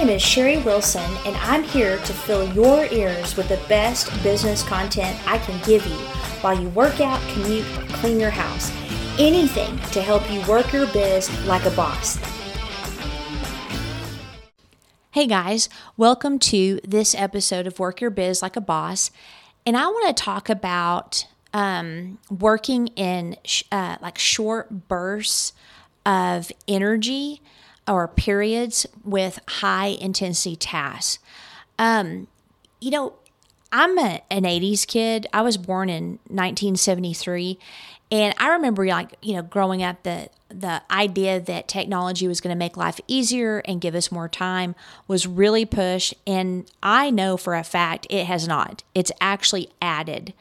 name is Sherry Wilson, and I'm here to fill your ears with the best business content I can give you while you work out, commute, clean your house. Anything to help you work your biz like a boss. Hey guys, welcome to this episode of Work Your Biz Like a Boss. And I want to talk about um, working in sh- uh, like short bursts of energy or periods with high intensity tasks. Um, you know, I'm a, an 80s kid. I was born in 1973. And I remember like, you know, growing up the the idea that technology was going to make life easier and give us more time was really pushed and I know for a fact it has not. It's actually added.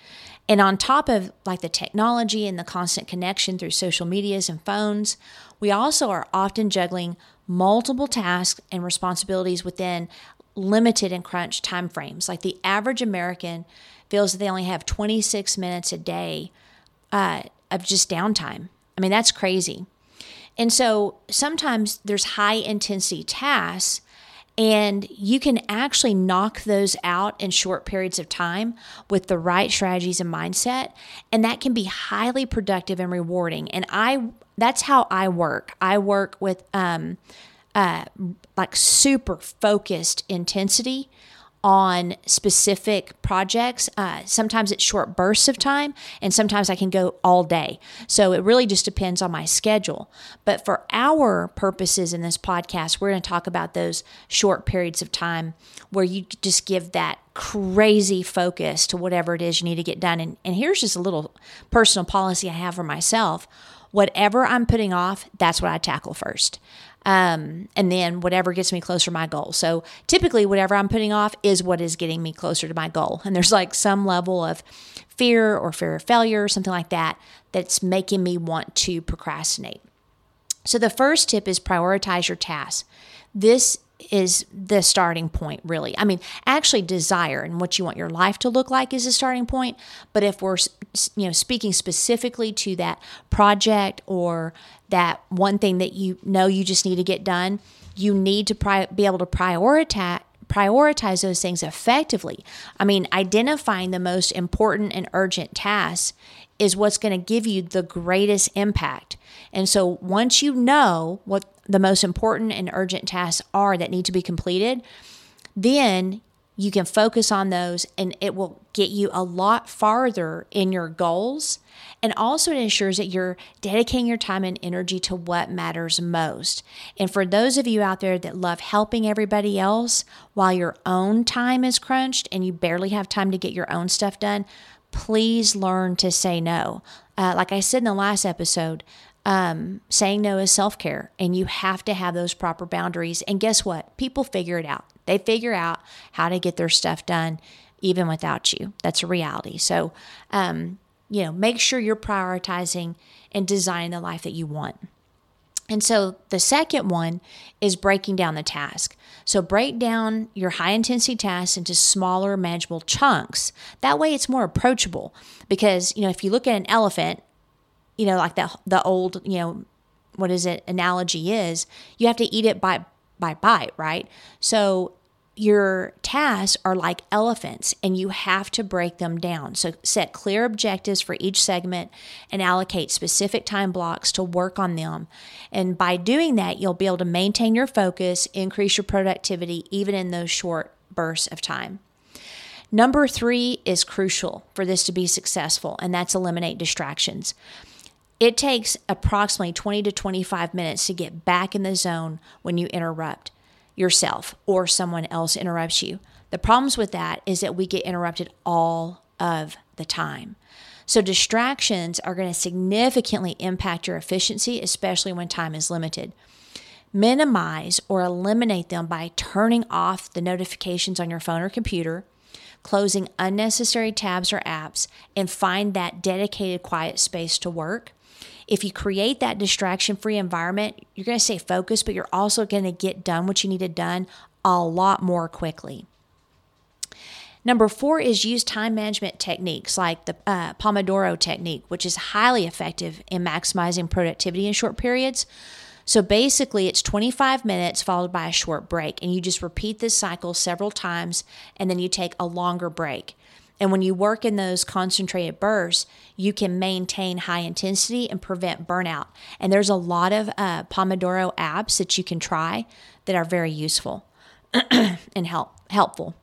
And on top of like the technology and the constant connection through social medias and phones, we also are often juggling multiple tasks and responsibilities within limited and crunched time frames. Like the average American feels that they only have 26 minutes a day uh, of just downtime. I mean, that's crazy. And so sometimes there's high intensity tasks, and you can actually knock those out in short periods of time with the right strategies and mindset. And that can be highly productive and rewarding. And I that's how I work. I work with um, uh, like super focused intensity on specific projects. Uh, sometimes it's short bursts of time, and sometimes I can go all day. So it really just depends on my schedule. But for our purposes in this podcast, we're going to talk about those short periods of time where you just give that crazy focus to whatever it is you need to get done. And, and here's just a little personal policy I have for myself whatever I'm putting off, that's what I tackle first. Um, and then whatever gets me closer to my goal. So typically, whatever I'm putting off is what is getting me closer to my goal. And there's like some level of fear or fear of failure or something like that that's making me want to procrastinate. So the first tip is prioritize your tasks. This is the starting point, really. I mean, actually, desire and what you want your life to look like is a starting point. But if we're, you know, speaking specifically to that project or that one thing that you know you just need to get done, you need to pri- be able to prioritize prioritize those things effectively. I mean, identifying the most important and urgent tasks is what's going to give you the greatest impact. And so once you know what the most important and urgent tasks are that need to be completed, then you can focus on those and it will get you a lot farther in your goals. And also, it ensures that you're dedicating your time and energy to what matters most. And for those of you out there that love helping everybody else while your own time is crunched and you barely have time to get your own stuff done, please learn to say no. Uh, like I said in the last episode, um, saying no is self care, and you have to have those proper boundaries. And guess what? People figure it out. They figure out how to get their stuff done even without you. That's a reality. So, um, you know, make sure you're prioritizing and designing the life that you want. And so the second one is breaking down the task. So break down your high intensity tasks into smaller, manageable chunks. That way it's more approachable because, you know, if you look at an elephant, you know, like the the old, you know, what is it analogy is, you have to eat it by by bite, right? So your tasks are like elephants and you have to break them down. So set clear objectives for each segment and allocate specific time blocks to work on them. And by doing that, you'll be able to maintain your focus, increase your productivity even in those short bursts of time. Number three is crucial for this to be successful, and that's eliminate distractions. It takes approximately 20 to 25 minutes to get back in the zone when you interrupt yourself or someone else interrupts you. The problems with that is that we get interrupted all of the time. So, distractions are going to significantly impact your efficiency, especially when time is limited. Minimize or eliminate them by turning off the notifications on your phone or computer, closing unnecessary tabs or apps, and find that dedicated quiet space to work. If you create that distraction free environment, you're going to stay focused, but you're also going to get done what you needed done a lot more quickly. Number four is use time management techniques like the uh, Pomodoro technique, which is highly effective in maximizing productivity in short periods. So basically, it's 25 minutes followed by a short break, and you just repeat this cycle several times, and then you take a longer break. And when you work in those concentrated bursts, you can maintain high intensity and prevent burnout. And there's a lot of uh, Pomodoro apps that you can try that are very useful and help helpful.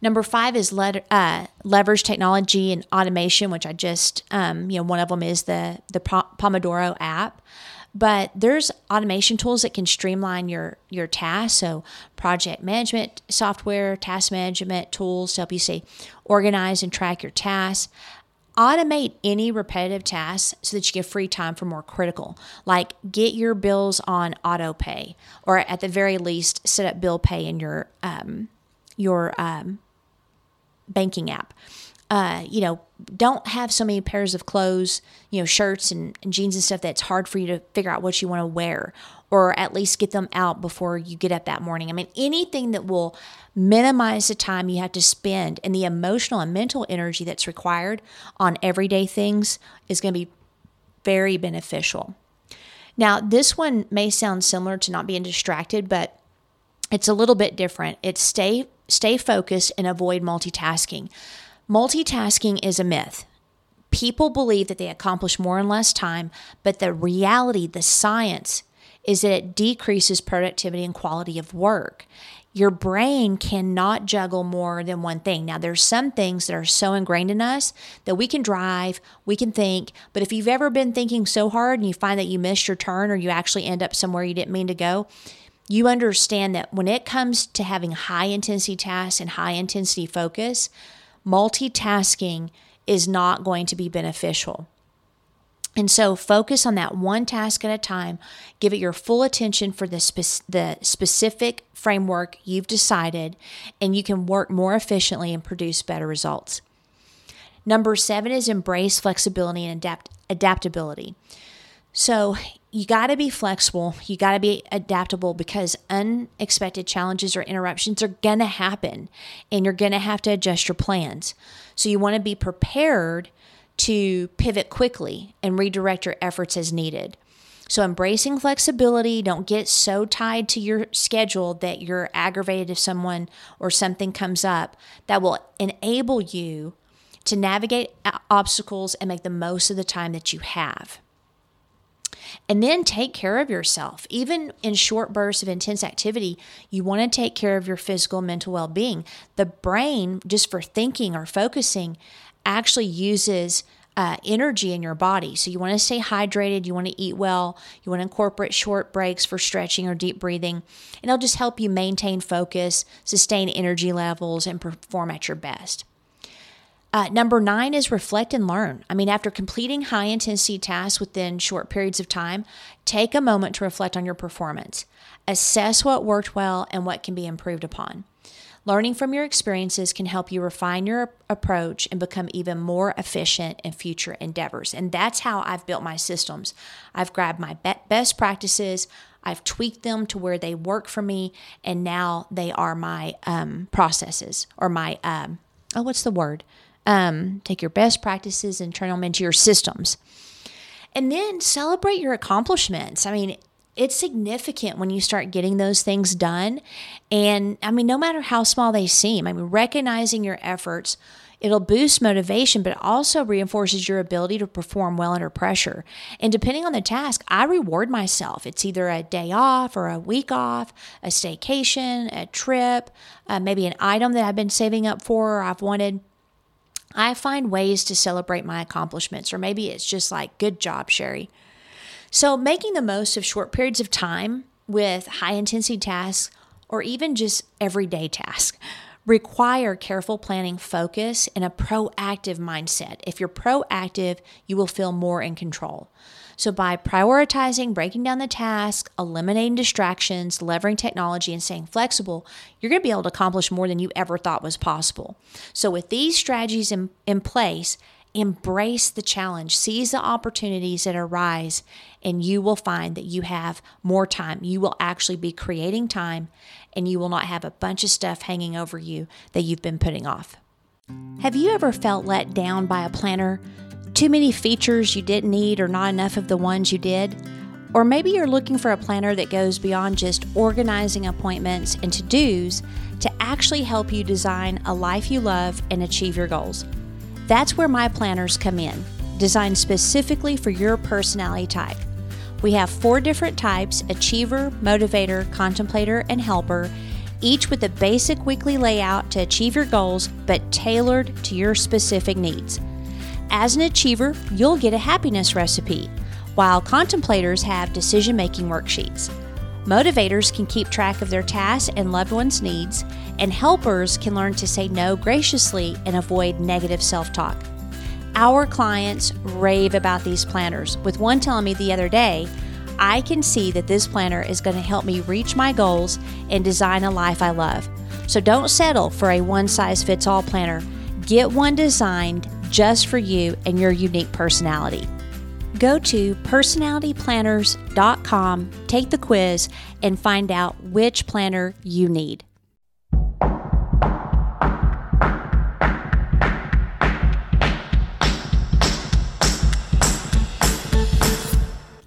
Number five is le- uh, leverage technology and automation, which I just, um, you know, one of them is the the Pomodoro app. But there's automation tools that can streamline your your tasks. So project management software, task management tools to help you stay organized and track your tasks. Automate any repetitive tasks so that you get free time for more critical, like get your bills on auto pay, or at the very least, set up bill pay in your um, your um, banking app. Uh, you know, don't have so many pairs of clothes, you know, shirts and, and jeans and stuff that's hard for you to figure out what you want to wear, or at least get them out before you get up that morning. I mean, anything that will minimize the time you have to spend and the emotional and mental energy that's required on everyday things is going to be very beneficial. Now, this one may sound similar to not being distracted, but it's a little bit different. It's stay stay focused and avoid multitasking. Multitasking is a myth. People believe that they accomplish more in less time, but the reality, the science, is that it decreases productivity and quality of work. Your brain cannot juggle more than one thing. Now, there's some things that are so ingrained in us that we can drive, we can think, but if you've ever been thinking so hard and you find that you missed your turn or you actually end up somewhere you didn't mean to go, you understand that when it comes to having high intensity tasks and high intensity focus, multitasking is not going to be beneficial. And so focus on that one task at a time. Give it your full attention for the, spe- the specific framework you've decided, and you can work more efficiently and produce better results. Number seven is embrace flexibility and adapt- adaptability. So you got to be flexible. You got to be adaptable because unexpected challenges or interruptions are going to happen and you're going to have to adjust your plans. So you want to be prepared to pivot quickly and redirect your efforts as needed. So, embracing flexibility, don't get so tied to your schedule that you're aggravated if someone or something comes up. That will enable you to navigate obstacles and make the most of the time that you have. And then take care of yourself. Even in short bursts of intense activity, you want to take care of your physical and mental well being. The brain, just for thinking or focusing, actually uses uh, energy in your body. So you want to stay hydrated, you want to eat well, you want to incorporate short breaks for stretching or deep breathing, and it'll just help you maintain focus, sustain energy levels, and perform at your best. Uh, number nine is reflect and learn. I mean, after completing high intensity tasks within short periods of time, take a moment to reflect on your performance. Assess what worked well and what can be improved upon. Learning from your experiences can help you refine your approach and become even more efficient in future endeavors. And that's how I've built my systems. I've grabbed my best practices, I've tweaked them to where they work for me, and now they are my um, processes or my, um, oh, what's the word? Um, take your best practices and turn them into your systems. And then celebrate your accomplishments. I mean, it's significant when you start getting those things done. And I mean, no matter how small they seem, I mean, recognizing your efforts, it'll boost motivation, but also reinforces your ability to perform well under pressure. And depending on the task, I reward myself. It's either a day off or a week off, a staycation, a trip, uh, maybe an item that I've been saving up for or I've wanted. I find ways to celebrate my accomplishments, or maybe it's just like, good job, Sherry. So, making the most of short periods of time with high intensity tasks, or even just everyday tasks, require careful planning, focus, and a proactive mindset. If you're proactive, you will feel more in control. So, by prioritizing, breaking down the task, eliminating distractions, leveraging technology, and staying flexible, you're going to be able to accomplish more than you ever thought was possible. So, with these strategies in, in place, embrace the challenge, seize the opportunities that arise, and you will find that you have more time. You will actually be creating time, and you will not have a bunch of stuff hanging over you that you've been putting off. Have you ever felt let down by a planner? Too many features you didn't need or not enough of the ones you did? Or maybe you're looking for a planner that goes beyond just organizing appointments and to dos to actually help you design a life you love and achieve your goals. That's where my planners come in, designed specifically for your personality type. We have four different types achiever, motivator, contemplator, and helper, each with a basic weekly layout to achieve your goals, but tailored to your specific needs. As an achiever, you'll get a happiness recipe, while contemplators have decision making worksheets. Motivators can keep track of their tasks and loved ones' needs, and helpers can learn to say no graciously and avoid negative self talk. Our clients rave about these planners, with one telling me the other day, I can see that this planner is going to help me reach my goals and design a life I love. So don't settle for a one size fits all planner. Get one designed just for you and your unique personality. Go to personalityplanners.com, take the quiz, and find out which planner you need.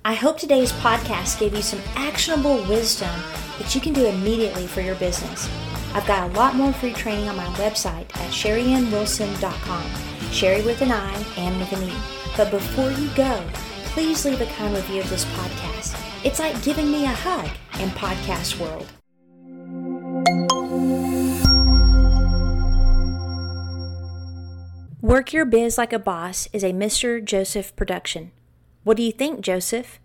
I hope today's podcast gave you some actionable wisdom that you can do immediately for your business. I've got a lot more free training on my website at sherryannwilson.com. Sherry with an I and with an E. But before you go, please leave a kind review of this podcast. It's like giving me a hug in podcast world. Work Your Biz Like a Boss is a Mr. Joseph production. What do you think, Joseph?